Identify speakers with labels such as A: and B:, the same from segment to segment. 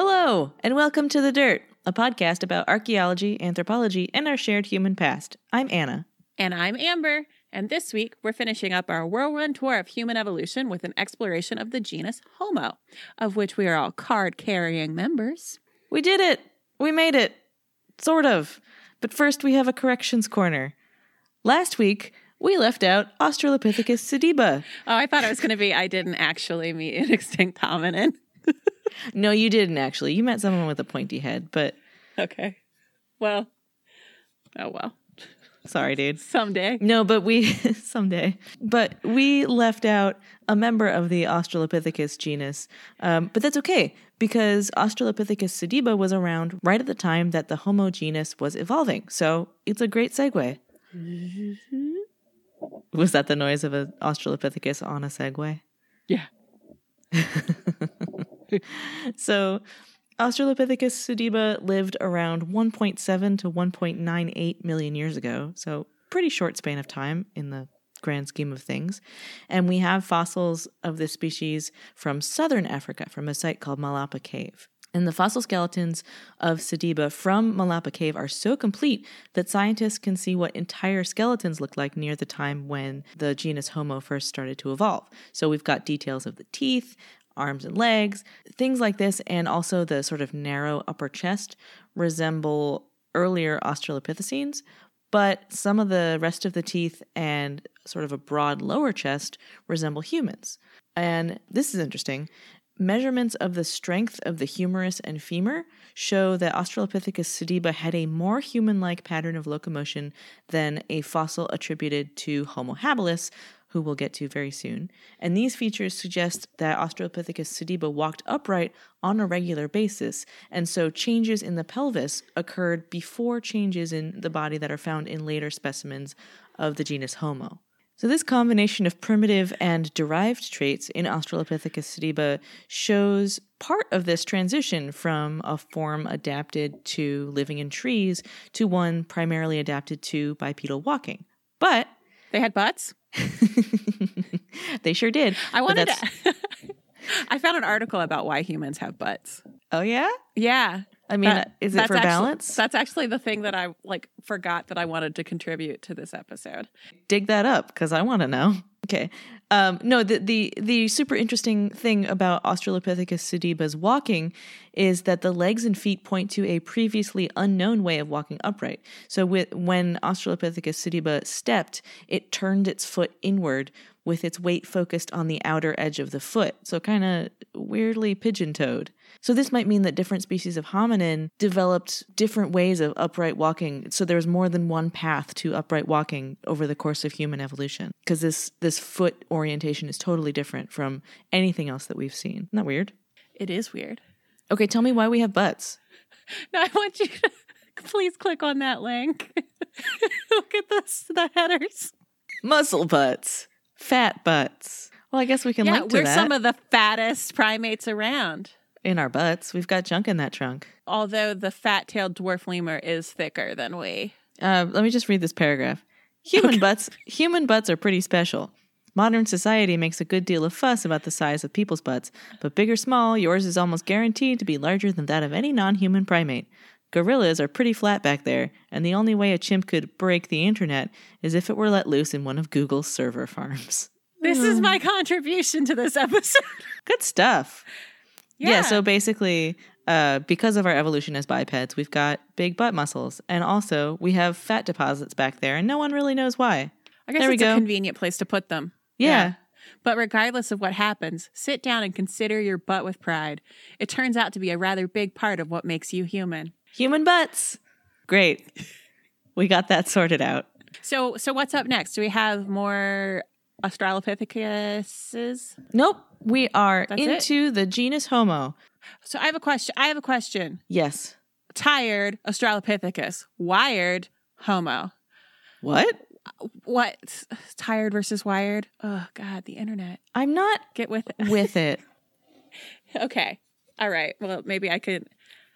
A: Hello, and welcome to The Dirt, a podcast about archaeology, anthropology, and our shared human past. I'm Anna.
B: And I'm Amber. And this week, we're finishing up our whirlwind tour of human evolution with an exploration of the genus Homo, of which we are all card carrying members.
A: We did it! We made it! Sort of. But first, we have a corrections corner. Last week, we left out Australopithecus sediba.
B: Oh, I thought it was going to be I didn't actually meet an extinct hominin.
A: No, you didn't actually. You met someone with a pointy head, but
B: okay. Well, oh well.
A: sorry, dude.
B: Someday.
A: No, but we someday. But we left out a member of the Australopithecus genus. Um, but that's okay because Australopithecus sediba was around right at the time that the Homo genus was evolving. So it's a great segue. Was that the noise of an Australopithecus on a Segway?
B: Yeah.
A: So Australopithecus sediba lived around 1.7 to 1.98 million years ago. So pretty short span of time in the grand scheme of things. And we have fossils of this species from southern Africa from a site called Malapa Cave. And the fossil skeletons of Sediba from Malapa Cave are so complete that scientists can see what entire skeletons looked like near the time when the genus Homo first started to evolve. So we've got details of the teeth, arms and legs, things like this, and also the sort of narrow upper chest resemble earlier Australopithecines, but some of the rest of the teeth and sort of a broad lower chest resemble humans. And this is interesting. Measurements of the strength of the humerus and femur show that Australopithecus sediba had a more human like pattern of locomotion than a fossil attributed to Homo habilis, who we'll get to very soon. And these features suggest that Australopithecus sediba walked upright on a regular basis, and so changes in the pelvis occurred before changes in the body that are found in later specimens of the genus Homo. So, this combination of primitive and derived traits in Australopithecus sediba shows part of this transition from a form adapted to living in trees to one primarily adapted to bipedal walking. But
B: They had butts?
A: they sure did.
B: I wanted to. I found an article about why humans have butts.
A: Oh, yeah?
B: Yeah.
A: I mean,
B: That-
A: is it
B: that's
A: for
B: actually-
A: balance?
B: That's actually the thing that I like forgot that I wanted to contribute to this episode.
A: dig that up because I want to know. Okay. Um, no, the, the the super interesting thing about Australopithecus sediba's walking is that the legs and feet point to a previously unknown way of walking upright. So with, when Australopithecus sediba stepped, it turned its foot inward with its weight focused on the outer edge of the foot. So kind of weirdly pigeon-toed. So this might mean that different species of hominin developed different ways of upright walking. So there was more than one path to upright walking over the course of human evolution. Because this this foot orientation is totally different from anything else that we've seen. Isn't that weird?
B: It is weird.
A: Okay, tell me why we have butts.
B: Now I want you to please click on that link. Look at this, the headers.
A: Muscle butts, fat butts. Well, I guess we can
B: yeah,
A: link to
B: we're
A: that
B: some of the fattest primates around.
A: in our butts. We've got junk in that trunk.
B: Although the fat-tailed dwarf lemur is thicker than we.
A: Uh, let me just read this paragraph. Human butts, human butts are pretty special. Modern society makes a good deal of fuss about the size of people's butts, but big or small, yours is almost guaranteed to be larger than that of any non-human primate. Gorillas are pretty flat back there, and the only way a chimp could break the internet is if it were let loose in one of Google's server farms.
B: This is my contribution to this episode.
A: Good stuff. Yeah, so basically, uh, because of our evolution as bipeds, we've got big butt muscles, and also we have fat deposits back there, and no one really knows why.
B: I guess
A: there we
B: it's
A: go.
B: a convenient place to put them.
A: Yeah.
B: But regardless of what happens, sit down and consider your butt with pride. It turns out to be a rather big part of what makes you human.
A: Human butts. Great. We got that sorted out.
B: So, so what's up next? Do we have more Australopithecus?
A: Nope. We are
B: That's it?
A: into the genus Homo.
B: So I have a question. I have a question.
A: Yes.
B: Tired Australopithecus, wired Homo.
A: What?
B: What? Tired versus wired? Oh God, the internet.
A: I'm not
B: Get with it.
A: with it.
B: okay. All right. Well, maybe I could.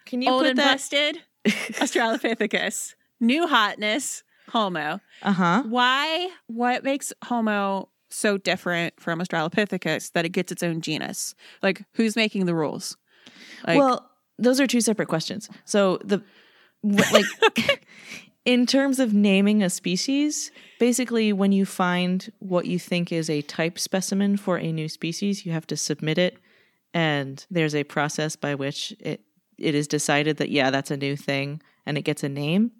A: Can you
B: Old
A: put
B: and
A: that?
B: busted Australopithecus. New hotness Homo.
A: Uh huh.
B: Why? What makes Homo so different from Australopithecus that it gets its own genus? Like, who's making the rules? Like,
A: well, those are two separate questions. So the like in terms of naming a species, basically when you find what you think is a type specimen for a new species, you have to submit it and there's a process by which it it is decided that yeah, that's a new thing and it gets a name.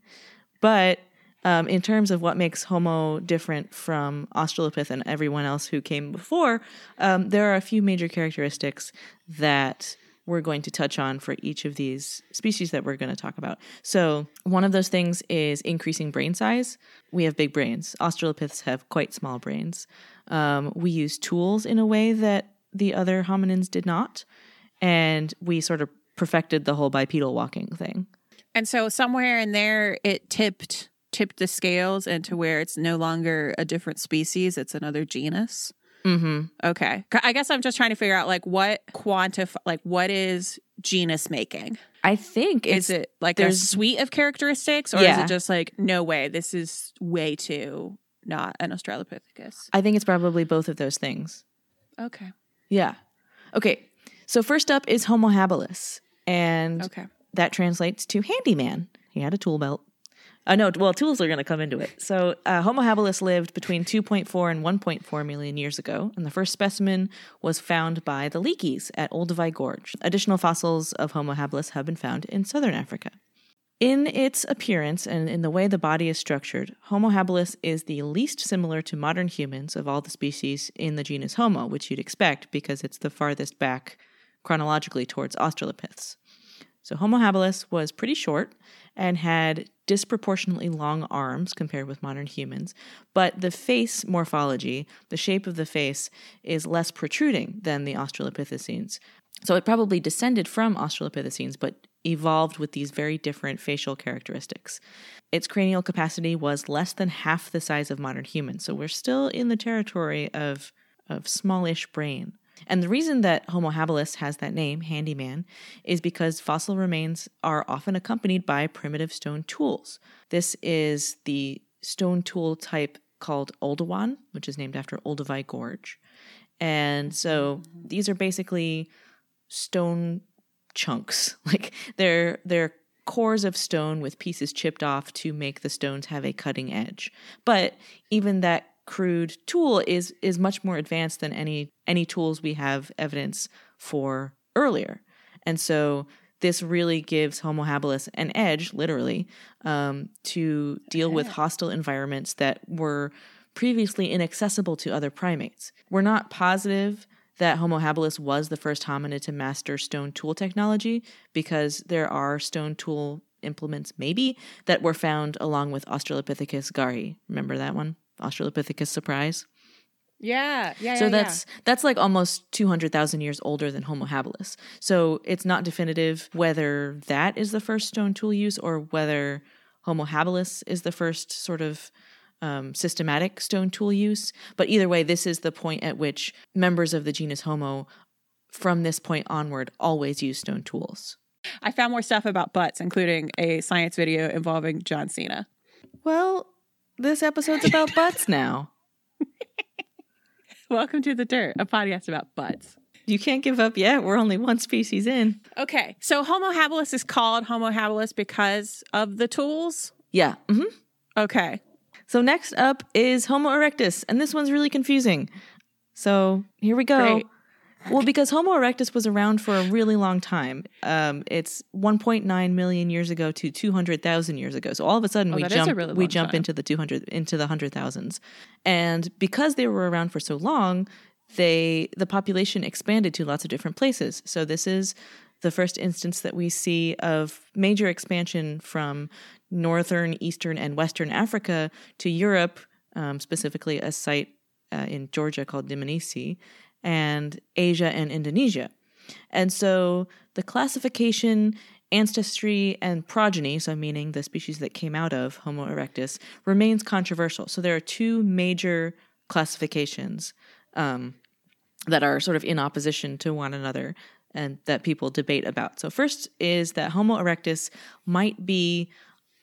A: But um, in terms of what makes Homo different from Australopith and everyone else who came before, um, there are a few major characteristics that we're going to touch on for each of these species that we're going to talk about. So, one of those things is increasing brain size. We have big brains. Australopiths have quite small brains. Um, we use tools in a way that the other hominins did not. And we sort of perfected the whole bipedal walking thing.
B: And so somewhere in there it tipped tipped the scales into where it's no longer a different species, it's another genus.
A: Mm-hmm.
B: Okay. I guess I'm just trying to figure out like what quantify like what is genus making?
A: I think it's
B: Is it like a suite of characteristics or is it just like no way this is way too not an Australopithecus?
A: I think it's probably both of those things.
B: Okay.
A: Yeah. Okay. So first up is Homo habilis, and
B: Okay.
A: that translates to handyman. He had a tool belt. Uh, no, well, tools are going to come into it. So uh, Homo habilis lived between 2.4 and 1.4 million years ago, and the first specimen was found by the Leakeys at Olduvai Gorge. Additional fossils of Homo habilis have been found in southern Africa. In its appearance and in the way the body is structured, Homo habilis is the least similar to modern humans of all the species in the genus Homo, which you'd expect because it's the farthest back chronologically towards Australopiths. So Homo habilis was pretty short and had disproportionately long arms compared with modern humans, but the face morphology, the shape of the face, is less protruding than the Australopithecines. So it probably descended from Australopithecines, but evolved with these very different facial characteristics. Its cranial capacity was less than half the size of modern humans, so we're still in the territory of, of smallish brain. And the reason that Homo habilis has that name, handyman, is because fossil remains are often accompanied by primitive stone tools. This is the stone tool type called Oldowan, which is named after Olduvai Gorge. And so these are basically stone chunks. Like they're they're cores of stone with pieces chipped off to make the stones have a cutting edge. But even that crude tool is is much more advanced than any any tools we have evidence for earlier. And so this really gives Homo habilis an edge, literally, um, to deal with hostile environments that were previously inaccessible to other primates. We're not positive that Homo habilis was the first hominid to master stone tool technology because there are stone tool implements, maybe, that were found along with Australopithecus garhi. Remember that one? Australopithecus surprise?
B: Yeah. Yeah.
A: so
B: yeah,
A: that's that's like almost 200,000 years older than Homo habilis. So it's not definitive whether that is the first stone tool use or whether Homo habilis is the first sort of um, systematic stone tool use. But either way, this is the point at which members of the genus Homo, from this point onward, always use stone tools.
B: I found more stuff about butts, including a science video involving John Cena.
A: Well, this episode's about butts now.
B: Welcome to the Dirt, a podcast about butts.
A: You can't give up yet. We're only one species in.
B: Okay, so Homo habilis is called Homo habilis because of the tools.
A: Yeah. hmm
B: Okay,
A: So next up is Homo erectus, and this one's really confusing. So here we go.
B: Great.
A: Well, because Homo erectus was around for a really long time. Um, it's 1.9 million years ago to 200,000 years ago. So all of a sudden
B: Oh,
A: we
B: that is a
A: jump
B: really
A: we jump
B: time.
A: into the 200 into the hundred thousands, and because they were around for so long, they the population expanded to lots of different places. So this is the first instance that we see of major expansion from northern, eastern, and western Africa to Europe, um, specifically a site uh, in Georgia called Dmanisi, and Asia and Indonesia. And so the classification, ancestry, and progeny, so meaning the species that came out of Homo erectus, remains controversial. So there are two major classifications um, that are sort of in opposition to one another and that people debate about. So, first is that Homo erectus might be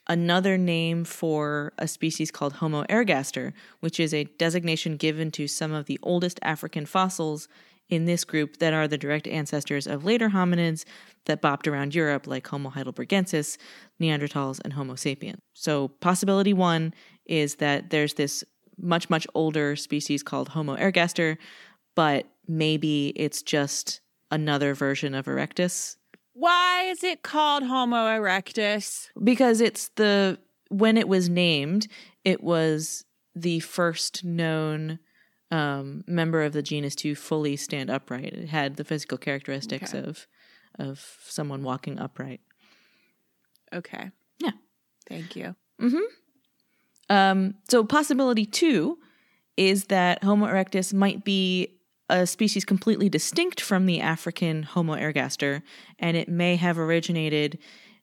A: another name for a species called Homo ergaster, which is a designation given to some of the oldest African fossils in this group that are the direct ancestors of later hominids that bopped around Europe, like Homo heidelbergensis, Neanderthals, and Homo sapiens. So, possibility one is that there's this much, much older species called Homo ergaster, but maybe it's just another version of Erectus.
B: Why is it called Homo erectus?
A: Because it's the, when it was named, it was the first known um, member of the genus to fully stand upright. It had the physical characteristics
B: Okay.
A: of of someone walking upright.
B: Okay.
A: Yeah.
B: Thank you. Mhm.
A: Um, so possibility two is that Homo erectus might be a species completely distinct from the African Homo ergaster, and it may have originated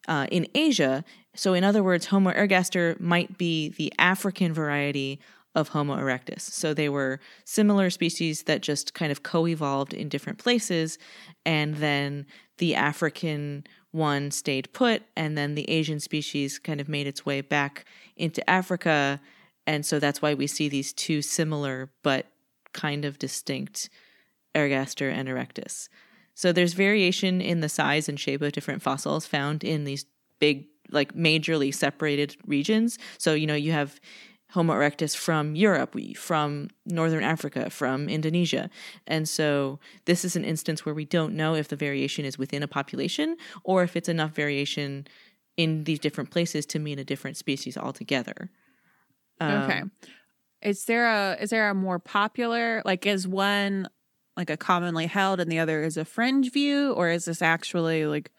A: uh, in Asia. So, in other words, Homo ergaster might be the African variety of Homo erectus. So, they were similar species that just kind of co evolved in different places, and then the African one stayed put, and then the Asian species kind of made its way back into Africa. And so that's why we see these two similar but kind of distinct ergaster and erectus. So there's variation in the size and shape of different fossils found in these big, like majorly separated regions. So, you know, you have Homo erectus from Europe, from Northern Africa, from Indonesia. And so this is an instance where we don't know if the variation is within a population or if it's enough variation in these different places to mean a different species altogether. Um,
B: okay. Is there a is there a more popular like is one like a commonly held and the other is a fringe view or is this actually like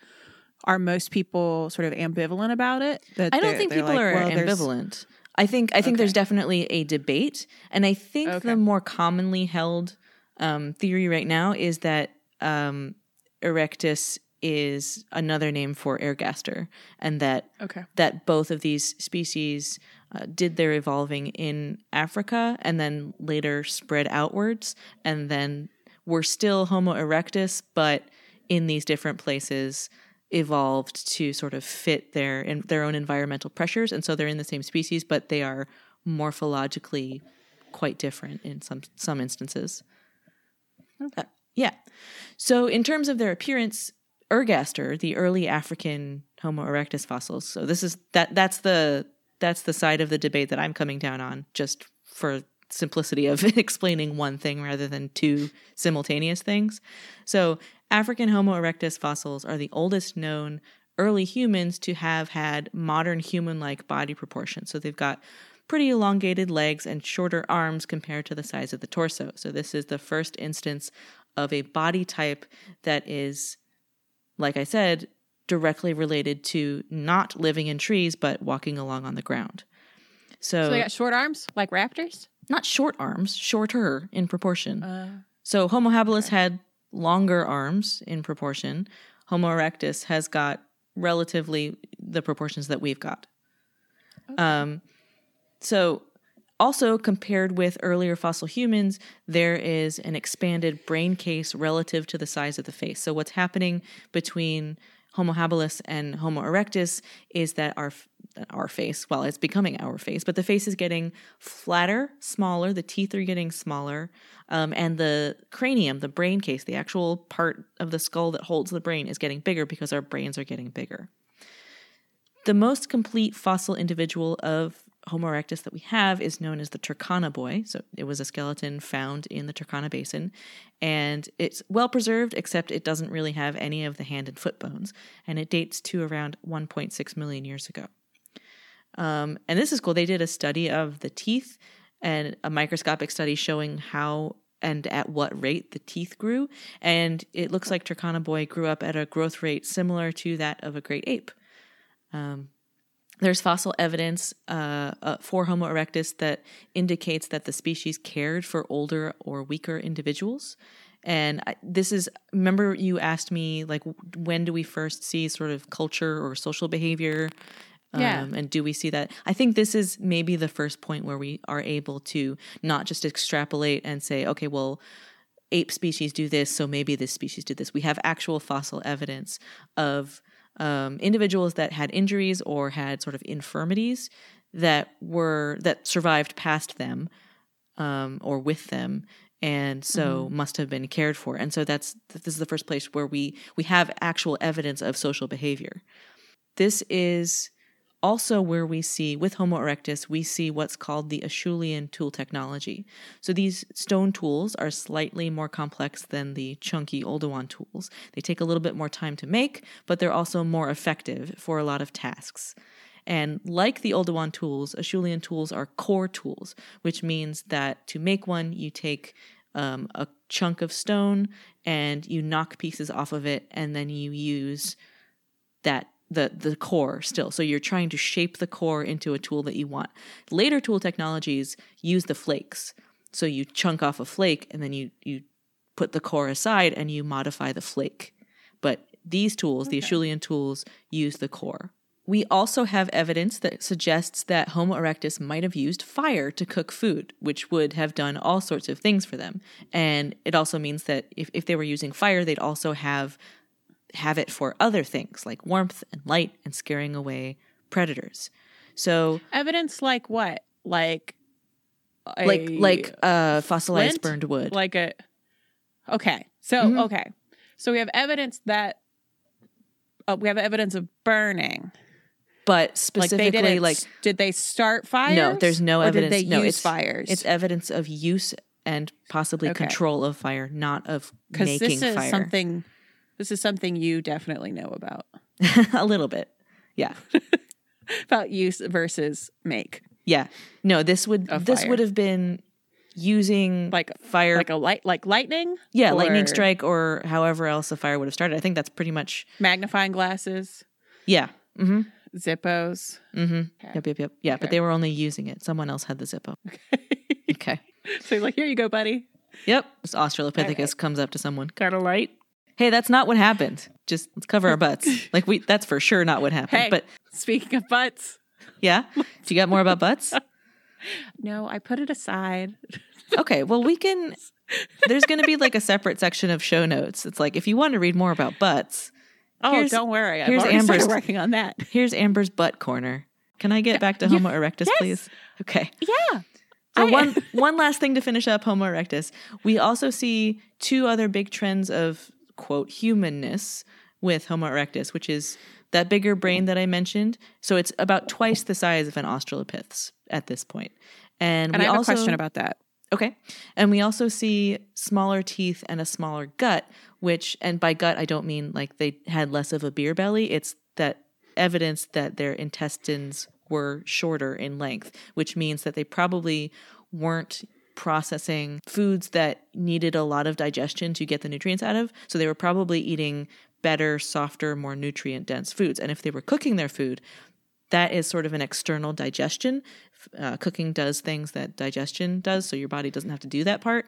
B: are most people sort of ambivalent about it? That
A: I don't think people
B: like,
A: are
B: well,
A: ambivalent. I think I think
B: Okay.
A: there's definitely a debate, and I think
B: Okay.
A: the more commonly held um, theory right now is that um, erectus is another name for ergaster, and that
B: Okay.
A: that both of these species uh, did their evolving in Africa and then later spread outwards, and then were still Homo erectus, but in these different places evolved to sort of fit their in their own environmental pressures, and so they're in the same species, but they are morphologically quite different in some some instances. Uh, yeah. So in terms of their appearance, ergaster, the early African Homo erectus fossils. So this is that that's the that's the side of the debate that I'm coming down on just for simplicity of explaining one thing rather than two simultaneous things. So African Homo erectus fossils are the oldest known early humans to have had modern human-like body proportions. So they've got pretty elongated legs and shorter arms compared to the size of the torso. So this is the first instance of a body type that is like I said, directly related to not living in trees but walking along on the ground. So,
B: So they got short arms like raptors?
A: not short arms, shorter in proportion.
B: Uh,
A: so Homo habilis had longer arms in proportion. Homo erectus has got relatively the proportions that we've got. Um, so also compared with earlier fossil humans, there is an expanded brain case relative to the size of the face. So what's happening between Homo habilis and Homo erectus is that our our face, well, it's becoming our face, but the face is getting flatter, smaller. The teeth are getting smaller, um, and the cranium, the brain case, the actual part of the skull that holds the brain, is getting bigger because our brains are getting bigger. The most complete fossil individual of Homo erectus that we have is known as the Turkana boy. So it was a skeleton found in the Turkana Basin, and it's well preserved, except it doesn't really have any of the hand and foot bones, and it dates to around 1.6 million years ago. Um, and this is cool. They did a study of the teeth and a microscopic study showing how and at what rate the teeth grew, and it looks like Turkana boy grew up at a growth rate similar to that of a great ape. Um, there's fossil evidence uh, uh, for Homo erectus that indicates that the species cared for older or weaker individuals. And I, this is, remember, you asked me, like, when do we first see sort of culture or social behavior? Um,
B: Yeah.
A: And do we see that? I think this is maybe the first point where we are able to not just extrapolate and say, okay, well, ape species do this, so maybe this species did this. We have actual fossil evidence of um, individuals that had injuries or had sort of infirmities that were that survived past them um, or with them and so must have been cared for. And so that's this is the first place where we we have actual evidence of social behavior. This is also where we see with homo erectus we see what's called the acheulean tool technology. So these stone tools are slightly more complex than the chunky oldowan tools. They take a little bit more time to make but they're also more effective for a lot of tasks. And like the Oldowan tools, Acheulean tools are core tools, which means that to make one, you take um, a chunk of stone and you knock pieces off of it, and then you use that the the core still. So you're trying to shape the core into a tool that you want. Later tool technologies use the flakes. So you chunk off a flake and then you you put the core aside and you modify the flake. But these tools, the Acheulean tools, use the core. We also have evidence that suggests that Homo erectus might have used fire to cook food, which would have done all sorts of things for them. And it also means that if, if they were using fire, they'd also have have it for other things like warmth and light and scaring away predators. So
B: Evidence like what? Like
A: like like uh fossilized burned wood.
B: like a Okay. So
A: Mhm.
B: okay. So we have evidence that uh, we have evidence of burning.
A: but
B: Like
A: specifically
B: didn't.
A: like
B: did they start fires?
A: No, there's no evidence.
B: Did they
A: No,
B: use
A: it's-
B: fires?
A: it's evidence of use and possibly
B: Okay.
A: control of fire, not of making
B: this is
A: fire.
B: something. This is something you definitely know about
A: a little bit. Yeah.
B: about use versus make,
A: Yeah. No, this would this would have been using
B: like
A: fire
B: like a light, like lightning.
A: yeah, lightning strike or however else a fire would have started. I think that's pretty much
B: magnifying glasses,
A: yeah. Mhm.
B: Zippos.
A: Mhm.
B: Okay.
A: Yep, yep, yep. Yeah, but they were only using it. Someone else had the Zippo. Okay.
B: okay. so like, here you go, buddy.
A: Yep. This Australopithecus
B: right.
A: comes up to someone.
B: Got a light.
A: Hey, that's not what happened. Just let's cover our butts. like we that's for sure not what happened.
B: Hey.
A: But
B: Speaking of butts,
A: yeah. Do you got more about butts?
B: no, I put it aside.
A: Okay, well we can there's going to be like a separate section of show notes. It's like if you want to read more about butts,
B: Oh, don't worry. I've
A: here's Amber's-
B: working on that.
A: here's Amber's butt corner. Can I get back to Homo erectus,
B: yes.
A: please? Okay.
B: Yeah.
A: So
B: I-
A: one one last thing to finish up Homo erectus. We also see two other big trends of quote humanness with Homo erectus, which is that bigger brain that I mentioned. So it's about twice the size of an Australopith's at this point. And,
B: And
A: we
B: I have
A: also,
B: a question about that.
A: Okay. And we also see smaller teeth and a smaller gut, which, and by gut, I don't mean like they had less of a beer belly. It's that evidence that their intestines were shorter in length, which means that they probably weren't processing foods that needed a lot of digestion to get the nutrients out of. So they were probably eating better, softer, more nutrient dense foods. And if they were cooking their food, that is sort of an external digestion. Uh, cooking does things that digestion does, so your body doesn't have to do that part.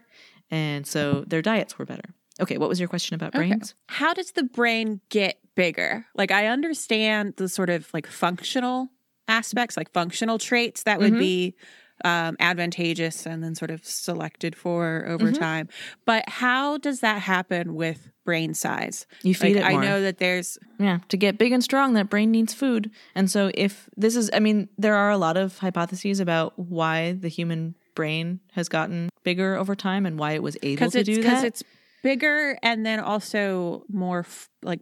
A: And so their diets were better. Okay, what was your question about
B: Okay.
A: brains?
B: How does the brain get bigger? Like I understand the sort of like functional aspects, like functional traits that would
A: Mhm.
B: be um, advantageous and then sort of selected for over
A: Mhm.
B: time. But how does that happen with brain size?
A: You feed
B: Like
A: it more.
B: I know that there's
A: Yeah, to get big and strong, that brain needs food. And so, if this is, I mean, there are a lot of hypotheses about why the human brain has gotten bigger over time and why it was able to do
B: because it's bigger and then also more f- like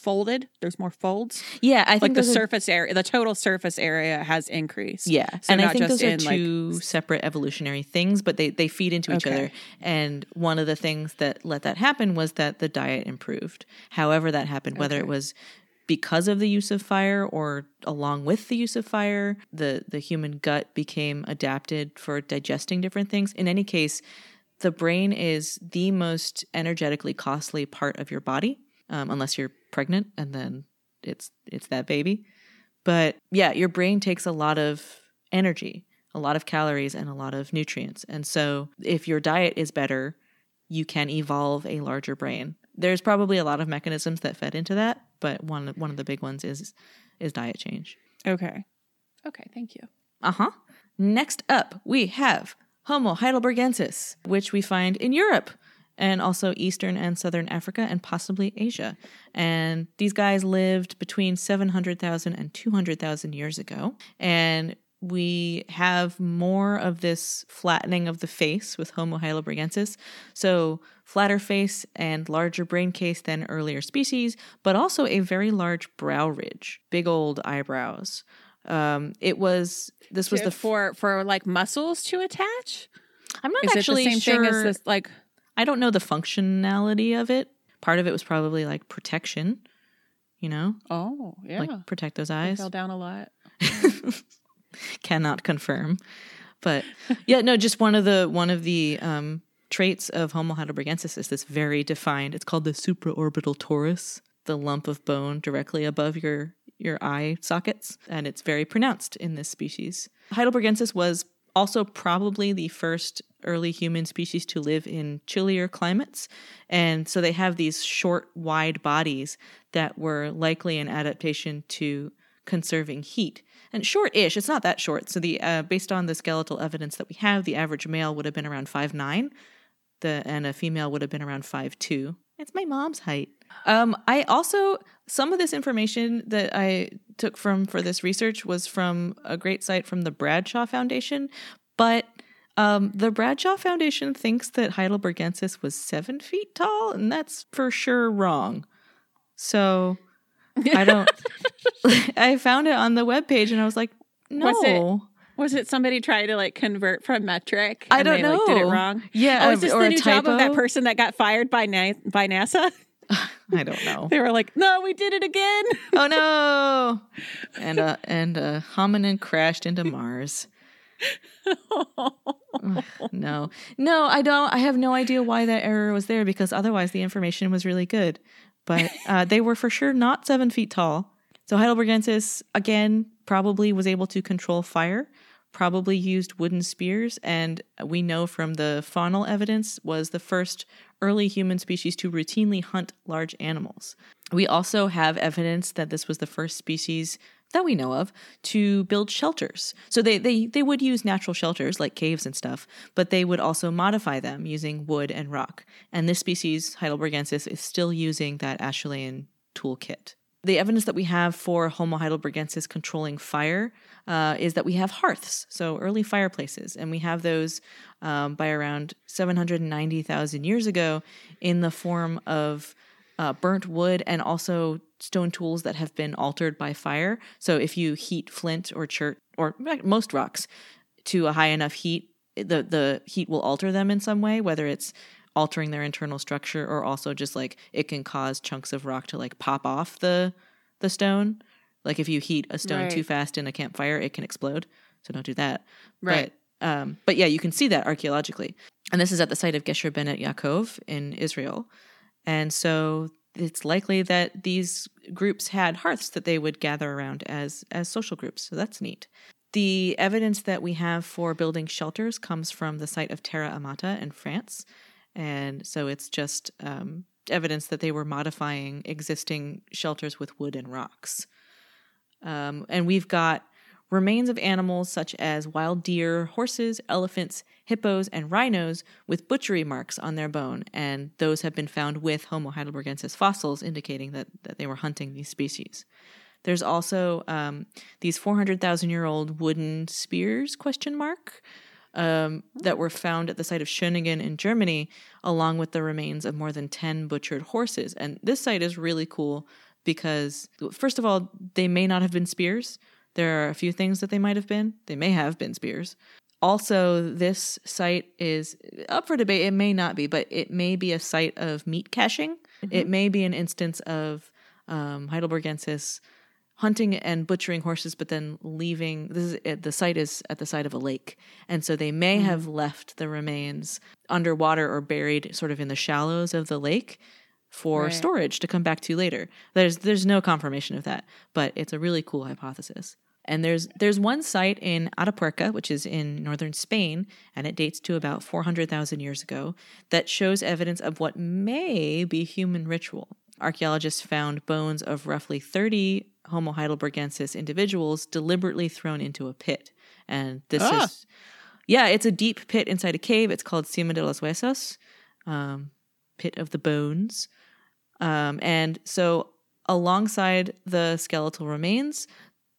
B: folded. There's more folds.
A: yeah, I
B: Like
A: think
B: the
A: those are-
B: surface area, the total surface area has increased.
A: Yeah,
B: So
A: and I think
B: just
A: those are
B: in, like,
A: two separate evolutionary things, but they they feed into each
B: Okay.
A: other. And one of the things that let that happen was that the diet improved. However, that happened, whether
B: Okay.
A: it was because of the use of fire or along with the use of fire, the the human gut became adapted for digesting different things. In any case, the brain is the most energetically costly part of your body, um, unless you're pregnant, and then it's it's that baby. But yeah, your brain takes a lot of energy, a lot of calories, and a lot of nutrients. And so, if your diet is better, you can evolve a larger brain. There's probably a lot of mechanisms that fed into that, but one one of the big ones is is diet change.
B: Okay. Okay. Thank you.
A: Uh huh. Next up, we have Homo heidelbergensis, which we find in Europe and also Eastern and Southern Africa and possibly Asia. And these guys lived between 700,000 and 200,000 years ago. And we have more of this flattening of the face with Homo heidelbergensis. So, flatter face and larger brain case than earlier species, but also a very large brow ridge, big old eyebrows. Um, it was, this was the, f-
B: for for like muscles to attach.
A: I'm not
B: Is
A: actually
B: it the same
A: sure.
B: thing as this? Like,
A: I don't know the functionality of it. Part of it was probably like protection, you know,
B: oh yeah,
A: like protect those eyes.
B: fell down a lot.
A: cannot confirm but yeah no just one of the one of the um traits of homo heidelbergensis is this very defined it's called the supraorbital torus the lump of bone directly above your your eye sockets and it's very pronounced in this species heidelbergensis was also probably the first early human species to live in chillier climates. And so they have these short wide bodies that were likely an adaptation to conserving heat. And short-ish it's not that short. So the uh, based on the skeletal evidence that we have the average male would have been around five nine, the and a female would have been around five two. it's my mom's height. Um i also some of this information that i took from for this research was from a great site from the bradshaw foundation but um, the Bradshaw Foundation thinks that Heidelbergensis was seven feet tall, and that's for sure wrong. So I don't. I found it on the webpage, and I was like, no.
B: Was it- Was it somebody trying to like convert from metric?
A: I don't
B: they, Like, did it wrong.
A: Yeah,
B: Oh, is this the new job of that person that got fired by Na- by NASA?
A: I don't know.
B: They were like, "No, we did it again."
A: oh no! And uh, and a hominin crashed into Mars. Ugh, no, no, I don't. I have no idea why that error was there because otherwise the information was really good. But uh, they were for sure not seven feet tall. So Heidelbergensis again probably was able to control fire. Probably used wooden spears, and we know from the faunal evidence was the first early human species to routinely hunt large animals. We also have evidence that this was the first species that we know of to build shelters. So they, they, they would use natural shelters like caves and stuff, but they would also modify them using wood and rock. And this species, Heidelbergensis, is still using that Acheulean toolkit. The evidence that we have for Homo heidelbergensis controlling fire uh, is that we have hearths, so early fireplaces, and we have those um, by around 790,000 years ago in the form of uh, burnt wood and also stone tools that have been altered by fire. So if you heat flint or chert or most rocks to a high enough heat, the the heat will alter them in some way, whether it's altering their internal structure or also just like it can cause chunks of rock to like pop off the the stone. Like if you heat a stone
B: Right.
A: too fast in a campfire, it can explode. So don't do that.
B: Right.
A: But, um, but yeah, you can see that archaeologically. And this is at the site of Gesher Benot Ya'aqov in Israel. And so it's likely that these groups had hearths that they would gather around as as social groups. So that's neat. The evidence that we have for building shelters comes from the site of Terra Amata in France. And so it's just um, evidence that they were modifying existing shelters with wood and rocks. Um, and we've got remains of animals such as wild deer, horses, elephants, hippos, and rhinos with butchery marks on their bone. And those have been found with Homo heidelbergensis fossils, indicating that, that they were hunting these species. There's also um, these 400,000 year old wooden spears, question mark, um, that were found at the site of Schöningen in Germany, along with the remains of more than 10 butchered horses. And this site is really cool because, first of all, they may not have been spears. There are a few things that they might have been. They may have been spears. Also, this site is up for debate. It may not be, but it may be a site of meat caching. It may be an instance of um, Heidelbergensis hunting and butchering horses, but then leaving. This is it, the site is at the side of a lake, and so they may have left the remains underwater or buried, sort of in the shallows of the lake, for
B: Right.
A: storage to come back to later. There's there's no confirmation of that, but it's a really cool hypothesis. And there's there's one site in Atapuerca, which is in northern Spain, and it dates to about 400,000 years ago, that shows evidence of what may be human ritual. Archaeologists found bones of roughly 30 Homo heidelbergensis individuals deliberately thrown into a pit. And this
B: Ah.
A: is, yeah, it's a deep pit inside a cave. It's called Sima de los Huesos, um, pit of the bones. Um, and so, alongside the skeletal remains,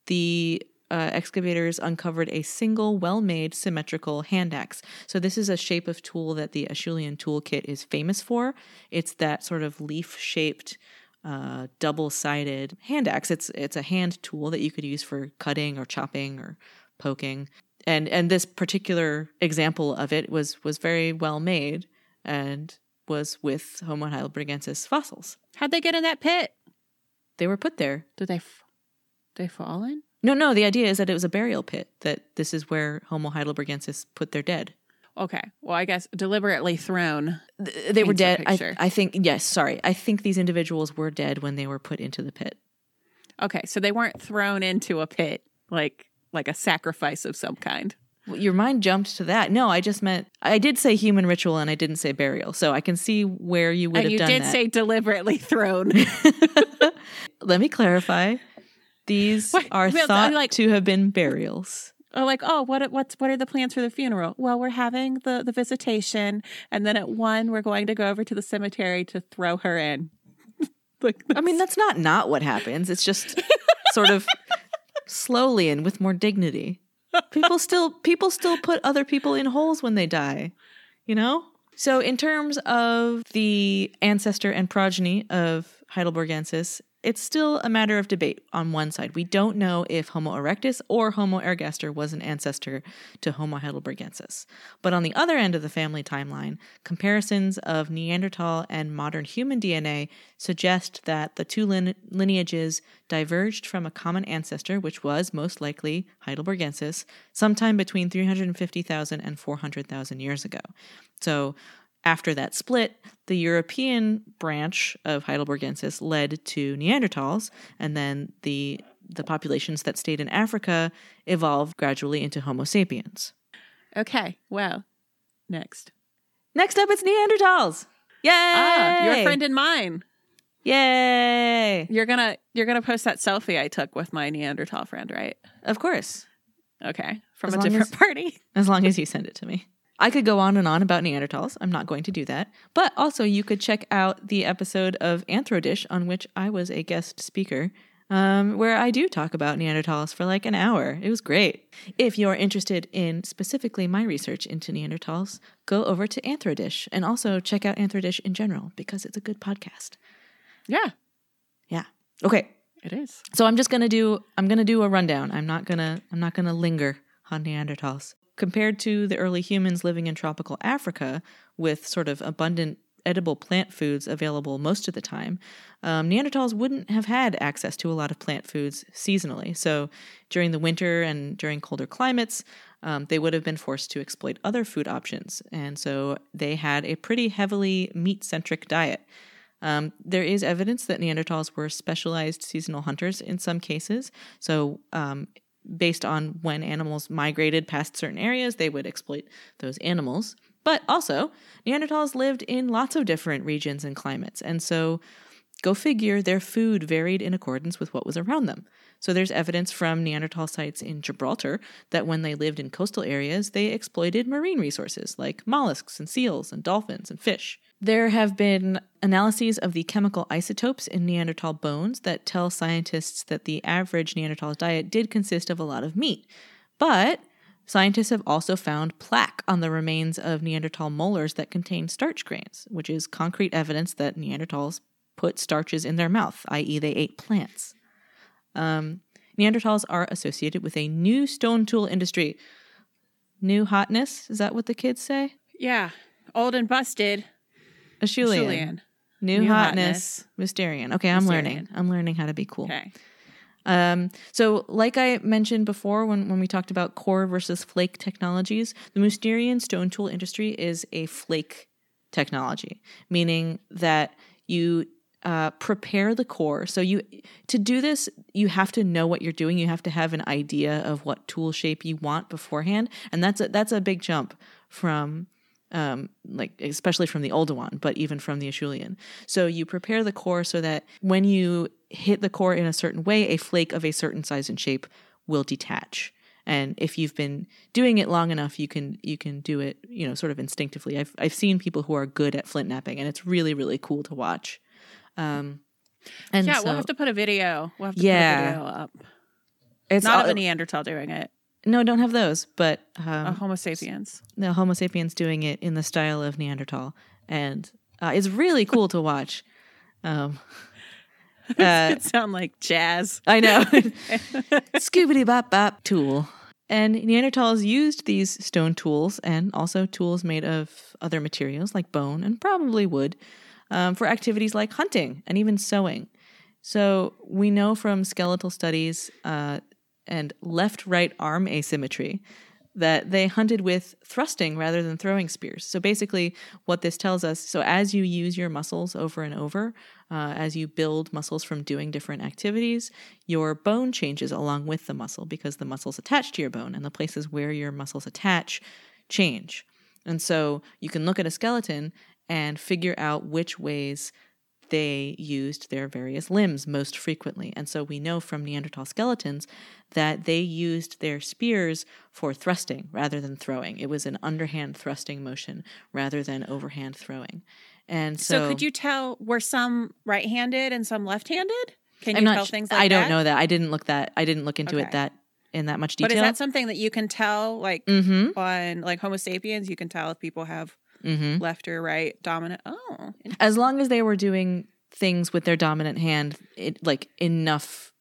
A: the uh, excavators uncovered a single well-made symmetrical hand axe. So this is a shape of tool that the Acheulean toolkit is famous for. It's that sort of leaf-shaped uh, double-sided hand axe. It's it's a hand tool that you could use for cutting or chopping or poking. And and this particular example of it was was very well made and was with Homo heidelbergensis fossils.
B: How'd they get in that pit?
A: They were put there.
B: Did they f- they fall in?
A: No, no, the idea is that it was a burial pit, that this is where Homo heidelbergensis put their dead.
B: Okay. Well, I guess deliberately thrown.
A: Th- They were dead. I. I think, yes, sorry. I think these individuals were dead when they were put into the pit.
B: Okay, so they weren't thrown into a pit like like a sacrifice of some kind.
A: Your mind jumped to that. No, I just meant, I did say human ritual and I didn't say burial. So I can see where you would
B: And
A: have
B: you
A: done
B: did
A: that.
B: say deliberately thrown.
A: Let me clarify. These
B: What?
A: are
B: Well,
A: thought
B: like-
A: to have been burials.
B: or like, oh, what what's what are the plans for the funeral? Well, we're having the the visitation, and then at one, we're going to go over to the cemetery to throw her in. like,
A: I mean, that's not not what happens. It's just sort of slowly and with more dignity. People still people still put other people in holes when they die, you know? So in terms of the ancestor and progeny of Heidelbergensis, it's still a matter of debate on one side. We don't know if Homo erectus or Homo ergaster was an ancestor to Homo heidelbergensis. But on the other end of the family timeline, comparisons of Neanderthal and modern human DNA suggest that the two lin- lineages diverged from a common ancestor, which was most likely Heidelbergensis, sometime between 350,000 and 400,000 years ago. So after that split, the European branch of Heidelbergensis led to Neanderthals, and then the the populations that stayed in Africa evolved gradually into Homo sapiens.
B: okay. Well, next.
A: Next up, it's Neanderthals. Yay!
B: Ah, your friend and mine.
A: Yay!
B: You're gonna you're gonna post that selfie I took with my Neanderthal friend, right?
A: Of course,
B: Okay, from
A: As
B: a different
A: as-
B: party.
A: as long as you send it to me. I could go on and on about Neanderthals. I'm not going to do that. But also, you could check out the episode of Anthro-Dish on which I was a guest speaker, um, where I do talk about Neanderthals for like an hour. It was great. If you're interested in specifically my research into Neanderthals, go over to Anthro-Dish and also check out Anthro-Dish in general because it's a good podcast.
B: Yeah,
A: Yeah. Okay.
B: it is.
A: So I'm just gonna do I'm gonna do a rundown. I'm not gonna I'm not gonna linger on Neanderthals. Compared to the early humans living in tropical Africa with sort of abundant edible plant foods available most of the time, um, Neanderthals wouldn't have had access to a lot of plant foods seasonally. So during the winter and during colder climates, um, they would have been forced to exploit other food options. And so they had a pretty heavily meat centric diet. Um, there is evidence that Neanderthals were specialized seasonal hunters in some cases. So, um, based on when animals migrated past certain areas, they would exploit those animals. But also, Neanderthals lived in lots of different regions and climates. And so, go figure, their food varied in accordance with what was around them. So, there's evidence from Neanderthal sites in Gibraltar that when they lived in coastal areas, they exploited marine resources like mollusks and seals and dolphins and fish. There have been analyses of the chemical isotopes in Neanderthal bones that tell scientists that the average Neanderthal diet did consist of a lot of meat. But scientists have also found plaque on the remains of Neanderthal molars that contain starch grains, which is concrete evidence that Neanderthals put starches in their mouth, i.e., they ate plants. Um, Neanderthals are associated with a new stone tool industry. New hotness? Is that what the kids say?
B: Yeah, old and busted.
A: Acheulean.
B: Julian.
A: New,
B: New
A: hotness, Mousterian. Okay, I'm learning. I'm learning how to be cool.
B: Okay.
A: Um, so, like I mentioned before, when, when we talked about core versus flake technologies, the Mousterian stone tool industry is a flake technology, meaning that you uh, prepare the core. So, you to do this, you have to know what you're doing. You have to have an idea of what tool shape you want beforehand, and that's a, that's a big jump from um, like especially from the older one, but even from the Acheulean. So you prepare the core so that when you hit the core in a certain way, a flake of a certain size and shape will detach. And if you've been doing it long enough, you can you can do it, you know, sort of instinctively. I've I've seen people who are good at flint knapping, and it's really really cool to watch. Um, and
B: Yeah,
A: so
B: we'll have to put a video. We'll have to
A: Yeah.
B: put a video up.
A: It's
B: Not
A: all-
B: of a Neanderthal doing it.
A: No, don't have those, but um,
B: a Homo sapiens.
A: the Homo sapiens doing it in the style of Neanderthal, and uh, it's really cool to watch. Um, uh,
B: it sound like jazz.
A: I know. Scoobity bop bop tool. And Neanderthals used these stone tools and also tools made of other materials like bone and probably wood um, for activities like hunting and even sewing. So we know from skeletal studies uh, and left right arm asymmetry that they hunted with thrusting rather than throwing spears. So basically, what this tells us so as you use your muscles over and over, uh, as you build muscles from doing different activities, your bone changes along with the muscle because the muscles attach to your bone and the places where your muscles attach change. And so you can look at a skeleton and figure out which ways they used their various limbs most frequently. And so we know from Neanderthal skeletons that they used their spears for thrusting rather than throwing. It was an underhand thrusting motion rather than overhand throwing. And so,
B: So, could you tell were some right-handed and some left-handed? Can you
A: I'm not
B: tell things like that?
A: I don't
B: that?
A: know that. I didn't look that I didn't look into
B: Okay.
A: it that in that much detail.
B: But is that something that you can tell like
A: mm-hmm.
B: on like Homo sapiens? You can tell if people have
A: Mm-hmm.
B: left or right dominant. Oh,
A: As long as they were doing things with their dominant hand, it like enough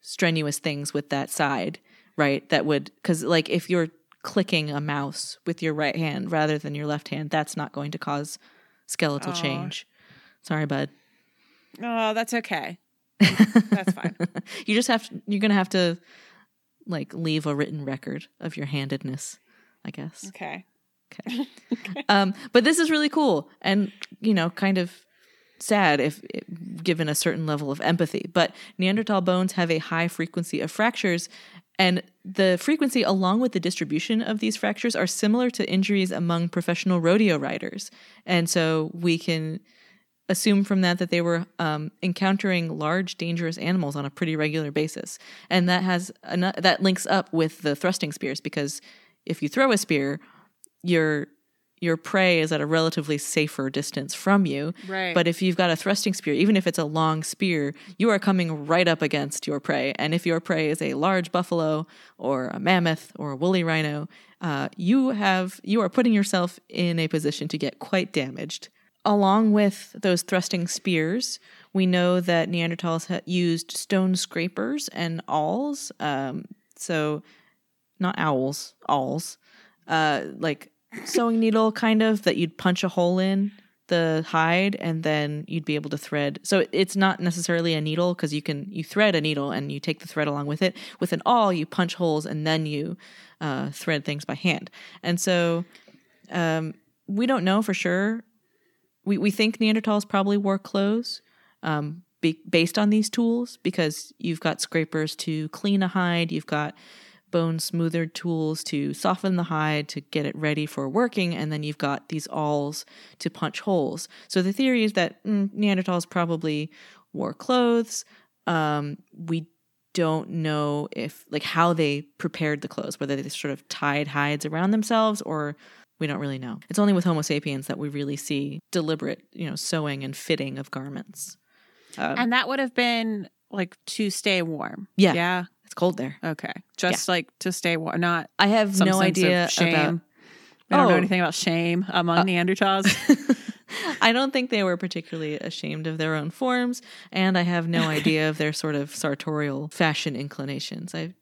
A: strenuous things with that side, right? That would because like if you're clicking a mouse with your right hand rather than your left hand, that's not going to cause skeletal
B: Aw.
A: change. Sorry, bud.
B: oh, that's okay. That's fine.
A: you just have to, you're gonna have to like leave a written record of your handedness, I guess.
B: Okay.
A: Okay. um, but this is really cool and, you know, kind of sad if given a certain level of empathy. But Neanderthal bones have a high frequency of fractures. And the frequency, along with the distribution of these fractures, are similar to injuries among professional rodeo riders. And so we can assume from that that they were um, encountering large, dangerous animals on a pretty regular basis. And that has ano- that links up with the thrusting spears because if you throw a spear, your your prey is at a relatively safer distance from you.
B: Right.
A: But if you've got a thrusting spear, even if it's a long spear, you are coming right up against your prey. And if your prey is a large buffalo or a mammoth or a woolly rhino, uh, you have you are putting yourself in a position to get quite damaged. Along with those thrusting spears, we know that Neanderthals ha- used stone scrapers and awls. Um, so, not owls, awls, uh, like sewing needle kind of that you'd punch a hole in the hide and then you'd be able to thread. So it's not necessarily a needle because you can you thread a needle and you take the thread along with it. With an awl, you punch holes and then you uh, thread things by hand. And so um, we don't know for sure. We we think Neanderthals probably wore clothes. Um, be, based on these tools, because you've got scrapers to clean a hide, you've got bone smoother tools to soften the hide to get it ready for working, and then you've got these awls to punch holes. So the theory is that mm, Neanderthals probably wore clothes. Um, we don't know if like how they prepared the clothes, whether they sort of tied hides around themselves or we don't really know. It's only with Homo sapiens that we really see deliberate, you know, sewing and fitting of garments. Um,
B: and that would have been like to stay warm.
A: Yeah.
B: Yeah.
A: It's cold there.
B: Okay. Just like to stay warm, not
A: I have no idea
B: of shame.
A: about
B: I don't know
A: Oh.
B: anything about shame among
A: Uh,
B: Neanderthals.
A: I don't think they were particularly ashamed of their own forms, and I have no idea of their sort of sartorial fashion inclinations. I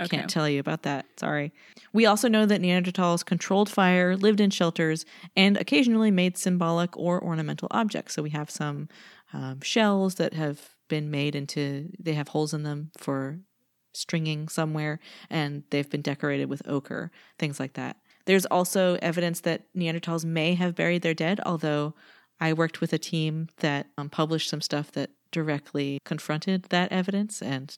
B: Okay.
A: can't tell you about that. Sorry. We also know that Neanderthals controlled fire, lived in shelters, and occasionally made symbolic or ornamental objects. So we have some um, shells that have been made into, they have holes in them for stringing somewhere, and they've been decorated with ochre, things like that. There's also evidence that Neanderthals may have buried their dead, although I worked with a team that um, published some stuff that directly confronted that evidence and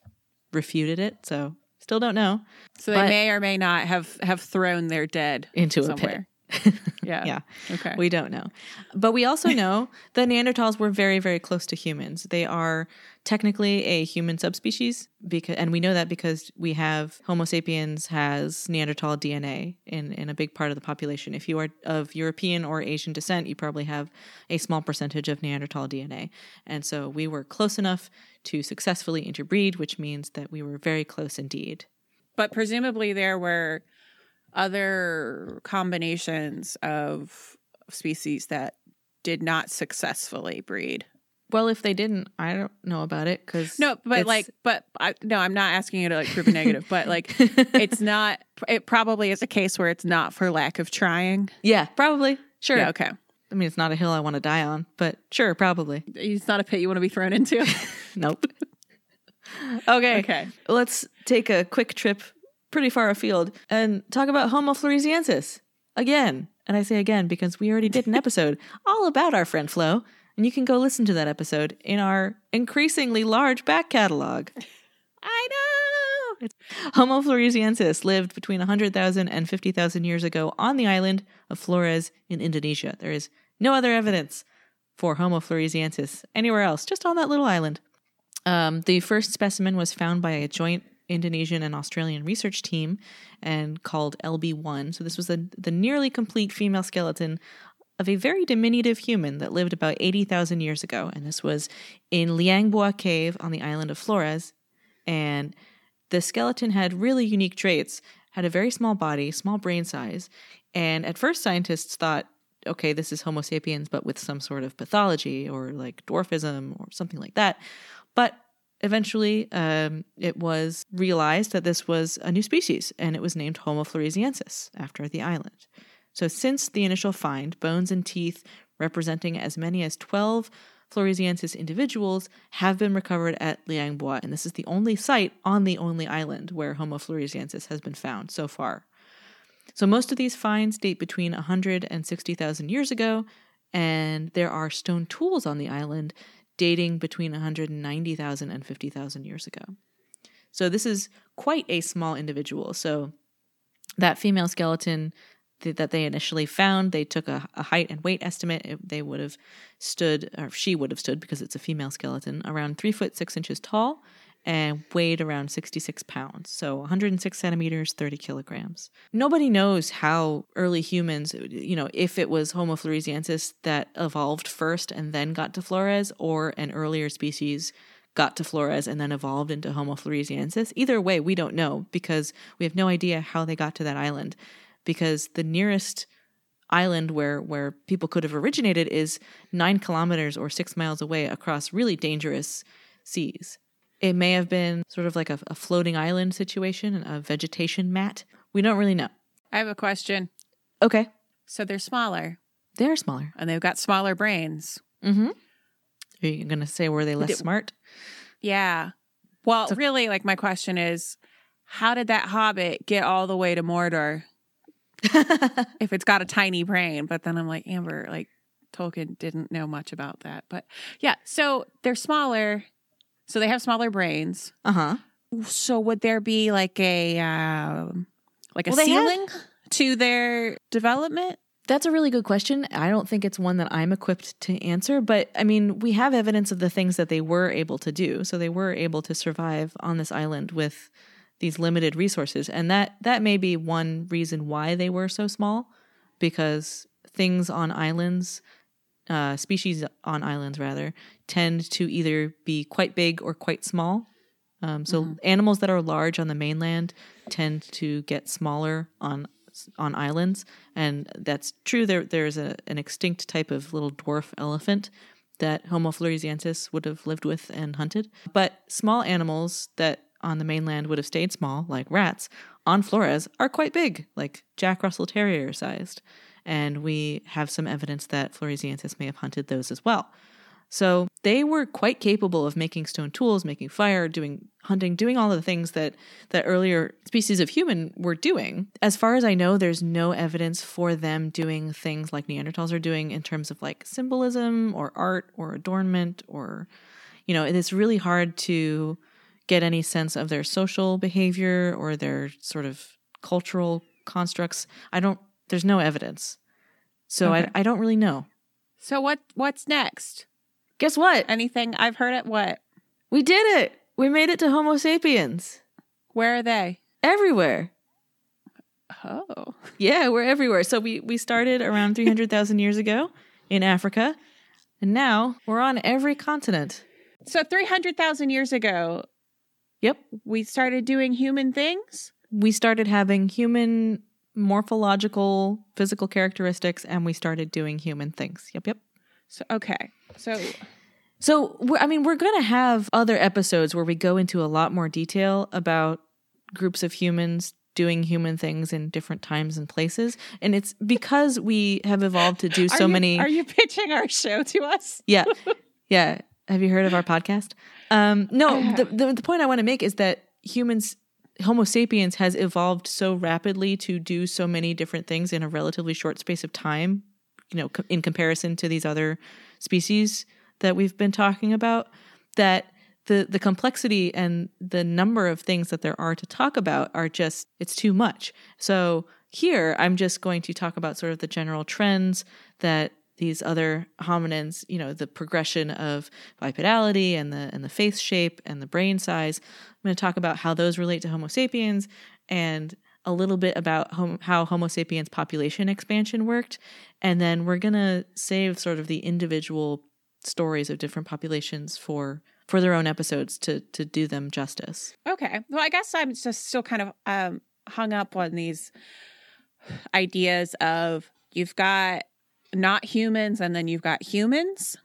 A: refuted it. So still don't know
B: So they
A: But-
B: may or may not have have thrown their dead
A: into a
B: somewhere.
A: pit.
B: Yeah.
A: yeah.
B: Okay.
A: We don't know. But we also know that Neanderthals were very, very close to humans. They are technically a human subspecies because and we know that because we have Homo sapiens has Neanderthal DNA in, in a big part of the population. If you are of European or Asian descent, you probably have a small percentage of Neanderthal DNA. And so we were close enough to successfully interbreed, which means that we were very close indeed.
B: but presumably there were other combinations of species that did not successfully breed.
A: Well, if they didn't, I don't know about it because
B: No, but like, but I, no, I'm not asking you to like prove a negative, but like, it's not. It probably is a case where it's not for lack of trying.
A: yeah, probably sure.
B: Yeah, okay.
A: I mean, it's not a hill I want to die on, but sure, probably.
B: It's not a pit you want to be thrown into.
A: Nope. okay.
B: okay.
A: Let's take a quick trip pretty far afield and talk about Homo floresiensis again. And I say again because we already did an episode all about our friend Flo, and you can go listen to that episode in our increasingly large back catalog.
B: I know.
A: It's- Homo floresiensis lived between 100,000 and 50,000 years ago on the island of Flores in Indonesia. There is no other evidence for Homo floresiensis anywhere else, just on that little island. Um, the first specimen was found by a joint Indonesian and Australian research team and called LB1. So this was the, the nearly complete female skeleton of a very diminutive human that lived about 80,000 years ago. And this was in Liang Bua Cave on the island of Flores. And the skeleton had really unique traits, had a very small body, small brain size. And at first, scientists thought, okay, this is Homo sapiens, but with some sort of pathology or like dwarfism or something like that. But eventually, um, it was realized that this was a new species and it was named Homo floresiensis after the island. So, since the initial find, bones and teeth representing as many as 12 floresiensis individuals have been recovered at Liang Bua, and this is the only site on the only island where Homo floresiensis has been found so far. So, most of these finds date between 100 and 60,000 years ago, and there are stone tools on the island dating between 190,000 and 50,000 years ago. So, this is quite a small individual. So, that female skeleton th- that they initially found, they took a, a height and weight estimate. It- they would have stood, or she would have stood because it's a female skeleton, around three foot six inches tall and weighed around 66 pounds. So 106 centimeters, 30 kilograms. Nobody knows how early humans, you know, if it was Homo floresiensis that evolved first and then got to Flores, or an earlier species got to Flores and then evolved into Homo floresiensis. Either way, we don't know because we have no idea how they got to that island because the nearest island where where people could have originated is 9 kilometers or 6 miles away across really dangerous seas. It may have been sort of like a, a floating island situation, a vegetation mat. We don't really know.
B: I have a question.
A: Okay.
B: So they're smaller
A: They're smaller.
B: and they've got smaller brains.
A: Mm-hmm. Are you going to say were they less
B: Did-
A: smart?
B: Yeah. Well,
A: So-
B: really, like my question is, how did that hobbit get all the way to Mordor if it's got a tiny brain? But then I'm like, Amber, like Tolkien didn't know much about that. But yeah, so they're smaller, so they have smaller brains.
A: uh huh.
B: So would there be like a um, like a
A: Well, they have-
B: ceiling to their development?
A: That's a really good question. I don't think it's one that I'm equipped to answer, but I mean, we have evidence of the things that they were able to do. So they were able to survive on this island with these limited resources, and that that may be one reason why they were so small, because things on islands, uh, species on islands rather, tend to either be quite big or quite small. Um, so animals that are large on the mainland tend to get smaller on on islands, and that's true. There there's a, an extinct type of little dwarf elephant that Homo floresiensis would have lived with and hunted. But small animals that on the mainland would have stayed small, like rats, on Flores are quite big, like Jack Russell Terrier sized. And we have some evidence that Floresiensis may have hunted those as well. So they were quite capable of making stone tools, making fire, doing hunting, doing all the things that that earlier species of human were doing. As far as I know, there's no evidence for them doing things like Neanderthals are doing in terms of like symbolism or art or adornment or you know, it's really hard to get any sense of their social behavior or their sort of cultural constructs. I don't there's no evidence. So
B: Okay.
A: I, I don't really know.
B: So what what's next?
A: Guess what?
B: Anything I've heard it what?
A: We did it. We made it to Homo sapiens.
B: Where are they?
A: Everywhere.
B: Oh.
A: Yeah, we're everywhere. So we we started around 300,000 years ago in Africa, and now we're on every continent.
B: So 300,000 years ago,
A: Yep.
B: we started doing human things?
A: We started having human morphological physical characteristics and we started doing human things. Yep, yep.
B: So okay. So
A: So, I mean, we're going to have other episodes where we go into a lot more detail about groups of humans doing human things in different times and places. And it's because we have evolved to do
B: Are
A: so
B: you-
A: many.
B: Are you pitching our show to us?
A: yeah. Yeah. Have you heard of our podcast? Um, no, the, the, the point I want to make is that humans, Homo sapiens, has evolved so rapidly to do so many different things in a relatively short space of time, you know, co- in comparison to these other species that we've been talking about, that the, the complexity and the number of things that there are to talk about are just, it's too much. So here, I'm just going to talk about sort of the general trends that these other hominins, you know, the progression of bipedality and the and the face shape and the brain size. I'm going to talk about how those relate to Homo sapiens and a little bit about hom- how Homo sapiens population expansion worked, and then we're to save sort of the individual stories of different populations for for their own episodes to to do them justice.
B: Okay. Well, I guess I'm just still kind of um, hung up on these ideas of you've got not humans and then you've got humans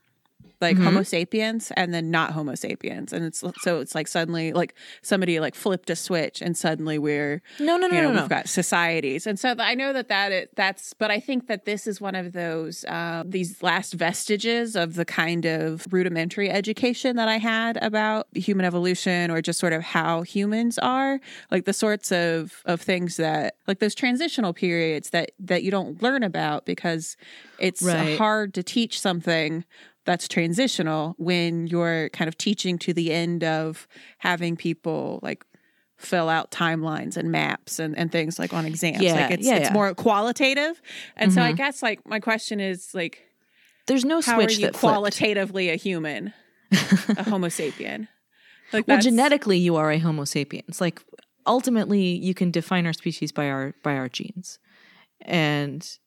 B: like
A: Mhm.
B: homo sapiens and then not homo sapiens and it's so it's like suddenly like somebody like flipped a switch and suddenly we're
A: No, no, no,
B: you know
A: no, no.
B: we've got societies and so i know that that it, that's but i think that this is one of those uh, these last vestiges of the kind of rudimentary education that i had about human evolution or just sort of how humans are like the sorts of of things that like those transitional periods that that you don't learn about because it's
A: Right.
B: hard to teach something that's transitional when you're kind of teaching to the end of having people like fill out timelines and maps and, and things like on exams.
A: Yeah,
B: like it's
A: yeah,
B: it's
A: yeah.
B: more qualitative. And so I
A: Mhm.
B: guess like my question is like
A: There's no
B: how
A: switch
B: are you
A: that flipped.
B: qualitatively a human, a homo sapien? Like
A: well genetically you are a homo sapiens like ultimately you can define our species by our by our genes and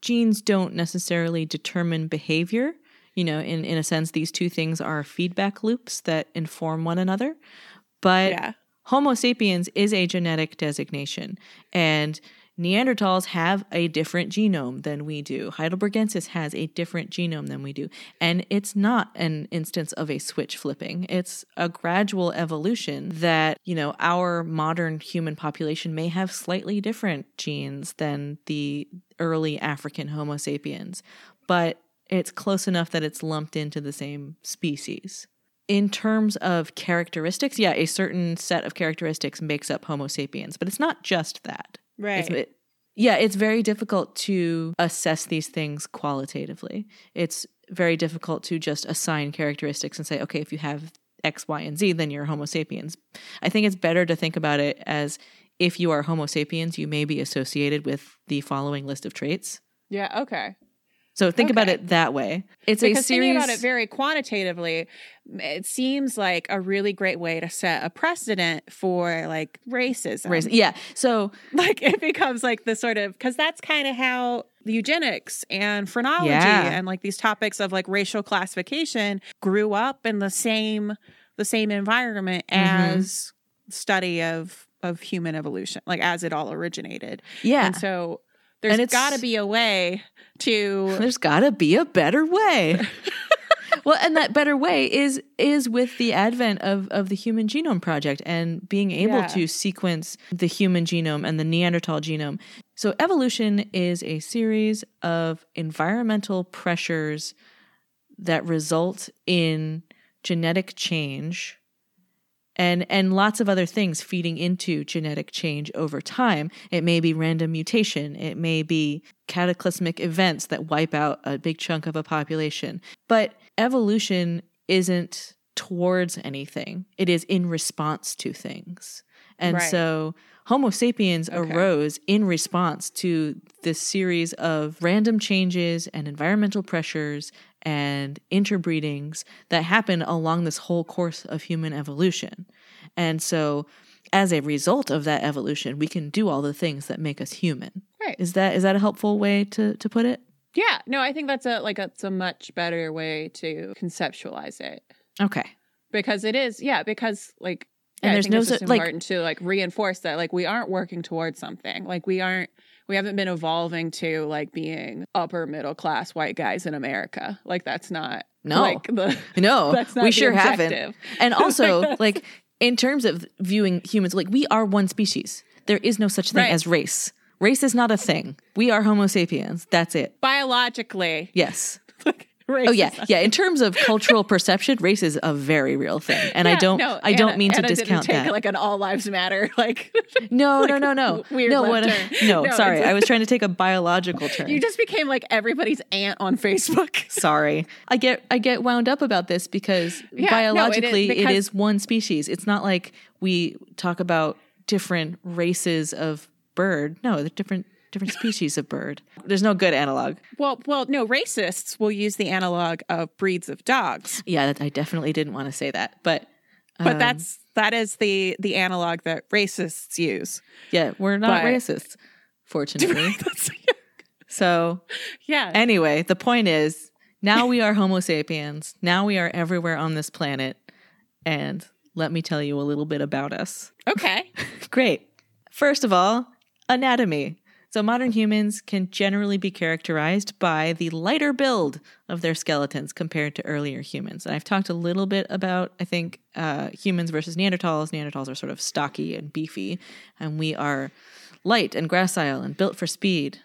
A: genes don't necessarily determine behavior you know in in a sense these two things are feedback loops that inform one another but
B: yeah.
A: Homo sapiens is a genetic designation, and Neanderthals have a different genome than we do. Heidelbergensis has a different genome than we do. And it's not an instance of a switch flipping. It's a gradual evolution that, you know, our modern human population may have slightly different genes than the early African Homo sapiens, but it's close enough that it's lumped into the same species in terms of characteristics, yeah, a certain set of characteristics makes up Homo sapiens, but it's not just that.
B: Right.
A: It, yeah, it's very difficult to assess these things qualitatively. It's very difficult to just assign characteristics and say, okay, if you have X, Y, and Z, then you're Homo sapiens. I think it's better to think about it as if you are Homo sapiens, you may be associated with the following list of traits.
B: yeah. Okay.
A: So think about it that way. It's
B: because
A: a series.
B: thinking about it very quantitatively, it seems like a really great way to set a precedent for like racism.
A: race- yeah. So
B: Like it becomes like the sort of because that's kind of how eugenics and phrenology
A: Yeah.
B: and like these topics of like racial classification grew up in the same the same environment
A: Mhm.
B: as study of of human evolution, like as it all originated.
A: yeah,
B: And so there's got to be a way to
A: there's got to be a better way. well, and that better way is is with the advent of of the Human Genome Project and being able
B: Yeah.
A: to sequence the human genome and the Neanderthal genome. So evolution is a series of environmental pressures that result in genetic change and and lots of other things feeding into genetic change over time. It may be random mutation. It may be cataclysmic events that wipe out a big chunk of a population. But evolution isn't towards anything. It is in response to things. And
B: Right.
A: so Homo sapiens arose in response to this series of random changes and environmental pressures and interbreedings that happen along this whole course of human evolution. And so as a result of that evolution, we can do all the things that make us human.
B: Right.
A: Is that is that a helpful way to to put it?
B: Yeah. No, I think that's a like that's a much better way to conceptualize it
A: Okay.
B: because it is yeah because like
A: And
B: yeah,
A: there's
B: I think
A: no su- like-
B: important to like reinforce that like we aren't working towards something like we aren't we haven't been evolving to like being upper middle class white guys in America like that's not
A: No.
B: like the
A: No,
B: That's not
A: we sure haven't. And also, like in terms of viewing humans, like we are one species. There is no such thing
B: Right.
A: as race. Race is not a thing. We are Homo sapiens. That's it.
B: biologically
A: Yes.
B: race
A: Oh yeah, yeah. In terms of cultural perception, race is a very real thing, and I don't,
B: no,
A: I don't
B: Anna-
A: mean to
B: Anna
A: discount
B: didn't take
A: that.
B: like an all lives matter like
A: no, no, no, no,
B: weird
A: no. No,
B: No,
A: sorry. I was trying to take a biological turn.
B: you just became like everybody's aunt on Facebook
A: Sorry. I get I get wound up about this because
B: Yeah, no, it is- because-
A: is one species. It's not like we talk about different races of bird. No, they're different different species of bird. There's no good analog.
B: Well, well, no, racists will use the analog of breeds of dogs,
A: Yeah, that, I definitely didn't want to say that. But
B: but
A: um,
B: that's that is the the analog that racists use.
A: yeah, we're not
B: but-
A: racist, fortunately. so
B: yeah,
A: anyway, the point is now we are Homo sapiens. Now we are everywhere on this planet. And let me tell you a little bit about us.
B: okay,
A: Great. First of all, anatomy. So modern humans can generally be characterized by the lighter build of their skeletons compared to earlier humans. And I've talked a little bit about, I think, uh, humans versus Neanderthals. Neanderthals are sort of stocky and beefy, and we are light and gracile and built for speed.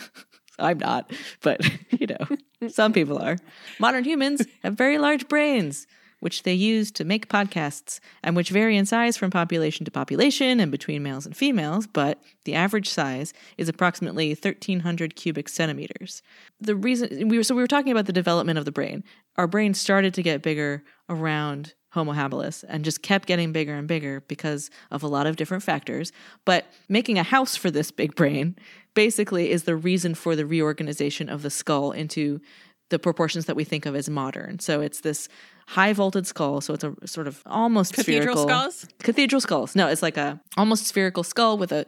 A: I'm not, but you know, some people are. Modern humans have very large brains, which they use to make podcasts and which vary in size from population to population and between males and females, but the average size is approximately 1300 cubic centimeters. The reason we were so we were talking about the development of the brain. Our brain started to get bigger around Homo habilis and just kept getting bigger and bigger because of a lot of different factors. But making a house for this big brain basically is the reason for the reorganization of the skull into the proportions that we think of as modern. So it's this high vaulted skull. So it's a sort of almost
B: Cathedral
A: spherical
B: skulls?
A: Cathedral skulls. No, it's like a almost spherical skull with a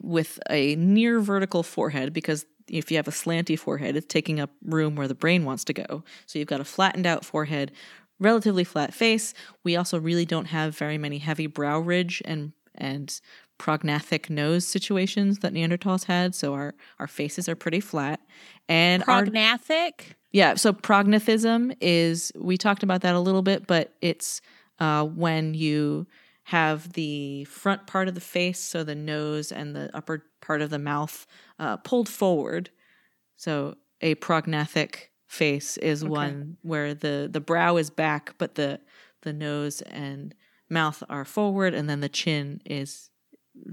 A: with a near vertical forehead because if you have a slanty forehead, it's taking up room where the brain wants to go. So you've got a flattened out forehead, relatively flat face. We also really don't have very many heavy brow ridge and and prognathic nose situations that Neanderthals had. So our our faces are pretty flat. And our
B: prognathic.
A: yeah, so prognathism is we talked about that a little bit, but it's uh, when you have the front part of the face, so the nose and the upper part of the mouth uh, pulled forward. So a prognathic face is one where the the brow is back, but the the nose and mouth are forward, and then the chin is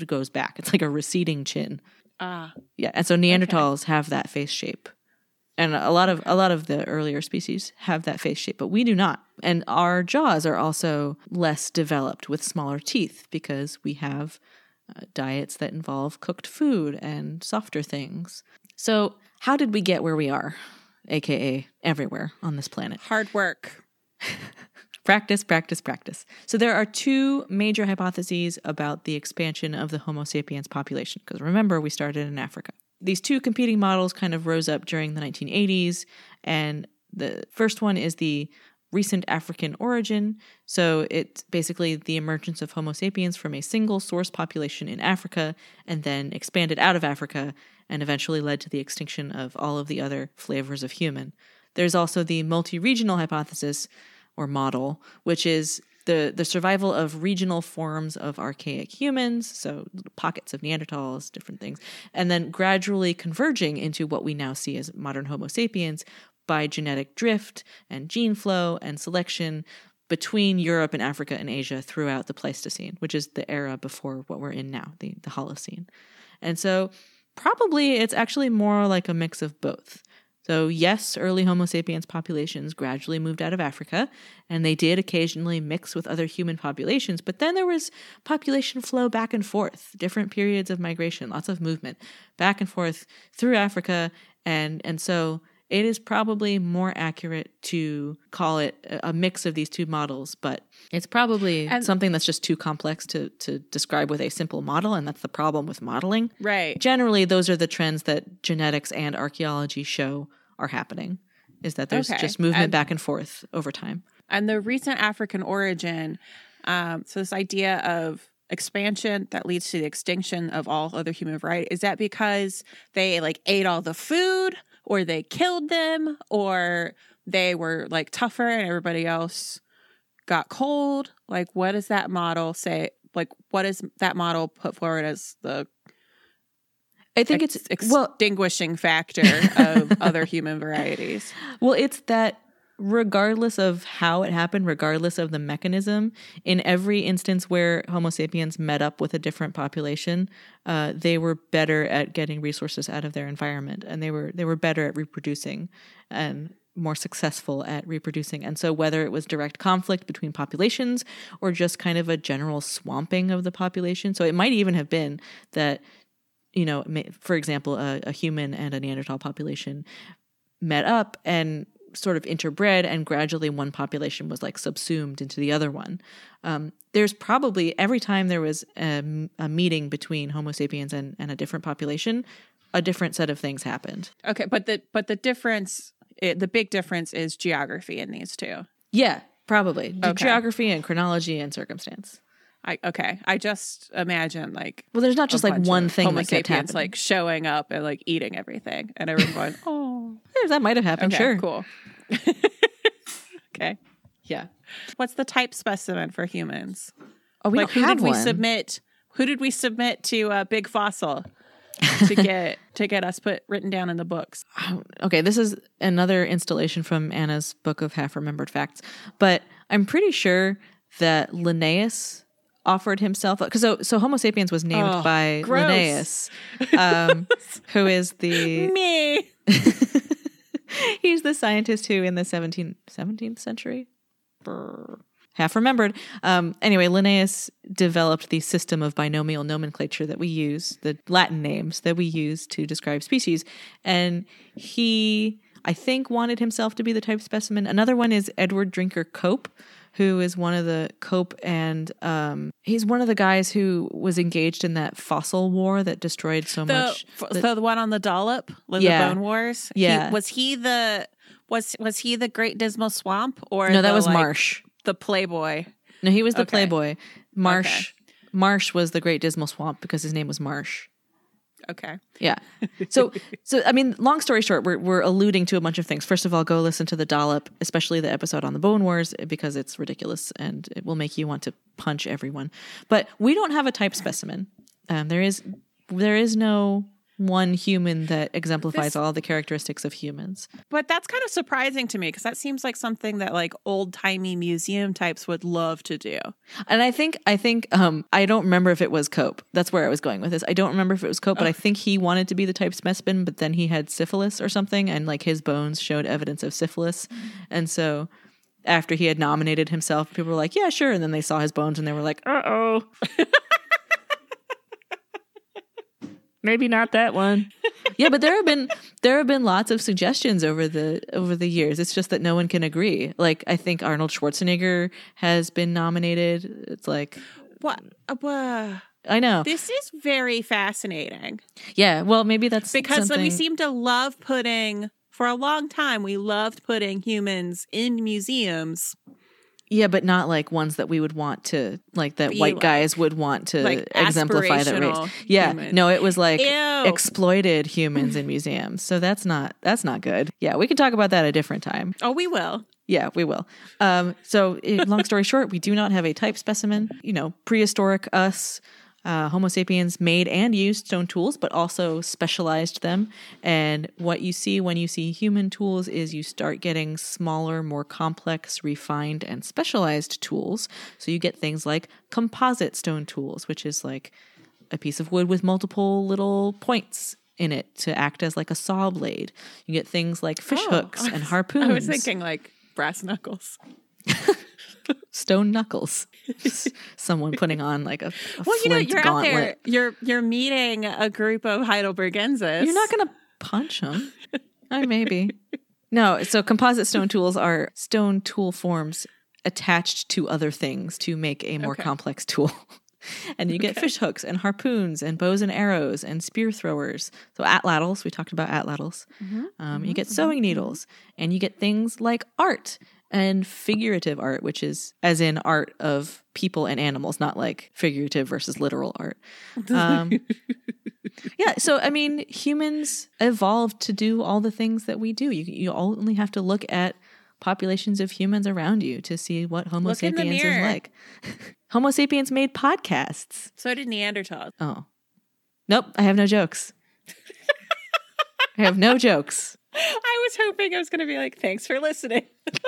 A: goes back. It's like a receding chin.
B: Ah,
A: Yeah, and so Neanderthals have that face shape, and a lot of a lot of the earlier species have that face shape, but we do not. And our jaws are also less developed with smaller teeth because we have uh, diets that involve cooked food and softer things. So, how did we get where we are, aka everywhere on this planet?
B: hard work.
A: Practice, practice, practice. So there are two major hypotheses about the expansion of the Homo sapiens population. Because remember, we started in Africa. These two competing models kind of rose up during the 1980s. And the first one is the recent African origin. So it's basically the emergence of Homo sapiens from a single source population in Africa and then expanded out of Africa and eventually led to the extinction of all of the other flavors of human. There's also the multi regional hypothesis or model, which is the, the survival of regional forms of archaic humans, so pockets of Neanderthals, different things, and then gradually converging into what we now see as modern Homo sapiens by genetic drift and gene flow and selection between Europe and Africa and Asia throughout the Pleistocene, which is the era before what we're in now, the, the Holocene. And so probably it's actually more like a mix of both. So, yes, early Homo sapiens populations gradually moved out of Africa, and they did occasionally mix with other human populations, but then there was population flow back and forth, different periods of migration, lots of movement back and forth through Africa. And, and so it is probably more accurate to call it a mix of these two models, but it's probably
B: And-
A: something that's just too complex to, to describe with a simple model, and that's the problem with modeling.
B: Right.
A: Generally, those are the trends that genetics and archaeology show are happening. Is that there's
B: Okay.
A: just movement
B: And-
A: back and forth over time.
B: And the recent African origin, um, so this idea of expansion that leads to the extinction of all other human variety, is that because they like ate all the food or they killed them or they were like tougher and everybody else got cold? Like, what does that model say? Like, what is that model put forward as the
A: I think
B: ex-
A: it's well,
B: extinguishing factor of other human varieties?
A: Well, it's that regardless of how it happened, regardless of the mechanism, in every instance where Homo sapiens met up with a different population, uh, they were better at getting resources out of their environment, and they were they were better at reproducing and more successful at reproducing. And so, whether it was direct conflict between populations or just kind of a general swamping of the population, so it might even have been that you know, for example, a, a human and a Neanderthal population met up and sort of interbred, and gradually one population was like subsumed into the other one. Um, there's probably every time there was a, a meeting between Homo sapiens and, and a different population, a different set of things happened.
B: Okay, but the but the difference, it, the big difference is geography in these two.
A: Yeah, probably
B: Okay.
A: geography and chronology and circumstance.
B: I okay. I just imagine like
A: Well, there's not just like one thing
B: Homo
A: that
B: sapiens
A: happening.
B: like showing up and like eating everything, and everyone going, "Oh,
A: that might have happened.
B: okay,
A: sure.
B: cool." okay,
A: Yeah.
B: what's the type specimen for humans?
A: Oh, we
B: like, who did we submit? Who did we submit to uh, Big Fossil to get to get us put written down in the books?
A: Oh, okay, this is another installation from Anna's book of half remembered facts, but I'm pretty sure that Linnaeus offered himself because so, so Homo sapiens was named
B: Oh,
A: by
B: gross.
A: Linnaeus, um, who is the
B: Me.
A: he's the scientist who in the 17th, 17th century? Brr. half remembered. Um, anyway linnaeus developed the system of binomial nomenclature that we use the latin names that we use to describe species. And he i think wanted himself to be the type specimen. Another one is edward drinker cope who is one of the Cope and um, he's one of the guys who was engaged in that fossil war that destroyed so
B: The
A: much.
B: f-
A: the-
B: so the one on the dollop, like
A: Yeah.
B: the Bone Wars. He-
A: Yeah.
B: was he the was was he the Great Dismal Swamp or
A: no, that
B: the,
A: was
B: like,
A: Marsh.
B: the Playboy?
A: No, he was the
B: Okay.
A: playboy. Marsh Marsh was the Great Dismal Swamp because his name was Marsh.
B: Okay,
A: Yeah. So so I mean, long story short, we're we're alluding to a bunch of things. First of all, go listen to the dollop, especially the episode on the Bone Wars, because it's ridiculous and it will make you want to punch everyone. But we don't have a type specimen. Um, there is there is no one human that exemplifies
B: This-
A: all the characteristics of humans.
B: but that's kind of surprising to me because that seems like something that like old timey museum types would love to do.
A: And I think I think um I don't remember if it was Cope. That's where I was going with this. I don't remember if it was Cope, but I think he wanted to be the type specimen, but then he had syphilis or something, and like his bones showed evidence of syphilis, and so after he had nominated himself, people were like, "Yeah, sure," and then they saw his bones and they were like, "Uh oh." Maybe not that one. yeah, but there have been there have been lots of suggestions over the over the years. It's just that no one can agree. Like I think Arnold Schwarzenegger has been nominated. It's like
B: What? Uh,
A: I know.
B: this is very fascinating
A: Yeah, well, maybe that's
B: because
A: something.
B: we seem to love putting. For a long time, we loved putting humans in museums
A: yeah, but not like ones that we would want to, like that
B: Be
A: white
B: like-
A: guys would want to
B: like
A: exemplify that race. Yeah,
B: human.
A: no, it was like
B: Ew.
A: exploited humans in museums. So that's not that's not good. Yeah, we can talk about that a different time.
B: Oh, we will.
A: Yeah, we will. Um, so, eh, long story short, we do not have a type specimen. You know, prehistoric us, uh, Homo sapiens made and used stone tools, but also specialized them. And what you see when you see human tools is you start getting smaller, more complex, refined, and specialized tools. So, you get things like composite stone tools, which is like a piece of wood with multiple little points in it to act as like a saw blade. You get things like fish
B: Oh,
A: hooks
B: I
A: and harpoons.
B: I was thinking like brass knuckles.
A: stone knuckles. Someone putting on like a, a
B: Well, you know, you're out there. You're you're meeting a group of Heidelbergensis.
A: You're not going to punch them. I maybe. No, so composite stone tools are stone tool forms attached to other things to make a more
B: Okay.
A: complex tool. and you get fish hooks and harpoons and bows and arrows and spear throwers. So atlatls, we talked about atlatls.
B: Mhm,
A: Um, you
B: mhm,
A: get
B: mhm,
A: sewing needles and you get things like art and figurative art, which is as in art of people and animals, not like figurative versus literal art. Um, yeah, so I mean, humans evolved to do all the things that we do. You you only have to look at populations of humans around you to see what Homo
B: Look
A: sapiens is like. Homo sapiens made podcasts.
B: So did Neanderthals.
A: Oh, nope, I have no jokes. I have no jokes.
B: I was hoping I was going to be like, thanks for listening.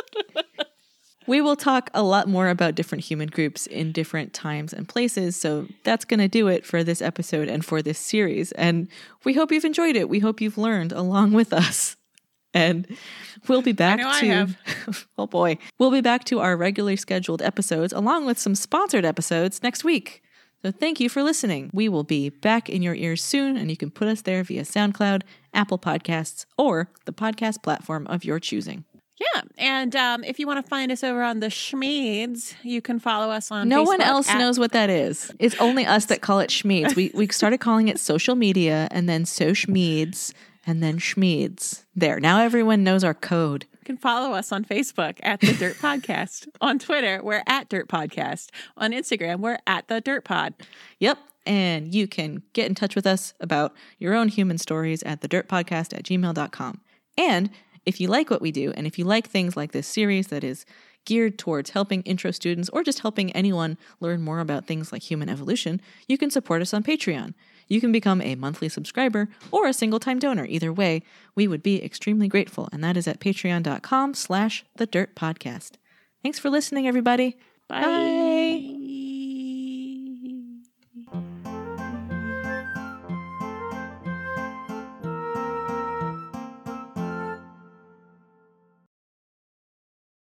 A: We will talk a lot more about different human groups in different times and places. So that's going to do it for this episode and for this series. And we hope you've enjoyed it. We hope you've learned along with us. And we'll be back to oh boy, we'll be back to our regularly scheduled episodes along with some sponsored episodes next week. So thank you for listening. We will be back in your ears soon, and you can put us there via SoundCloud, Apple Podcasts, or the podcast platform of your choosing.
B: Yeah. And um, if you want to find us over on the Schmeeds, you can follow us on
A: No one else
B: at-
A: knows what that is. It's only us that call it Schmeeds. We we started calling it social media and then so Schmeeds and then Schmeeds. There. Now everyone knows our code.
B: Can follow us on Facebook at the Dirt Podcast. on Twitter, we're at Dirt Podcast. On Instagram, we're at the Dirt Pod.
A: Yep. And you can get in touch with us about your own human stories at thedirtpodcast at gmail.com. And if you like what we do, and if you like things like this series that is geared towards helping intro students or just helping anyone learn more about things like human evolution, you can support us on Patreon. You can become a monthly subscriber or a single time donor. Either way, we would be extremely grateful. And that is at patreon.com slash the dirt podcast. Thanks for listening, everybody.
B: Bye.
A: Bye.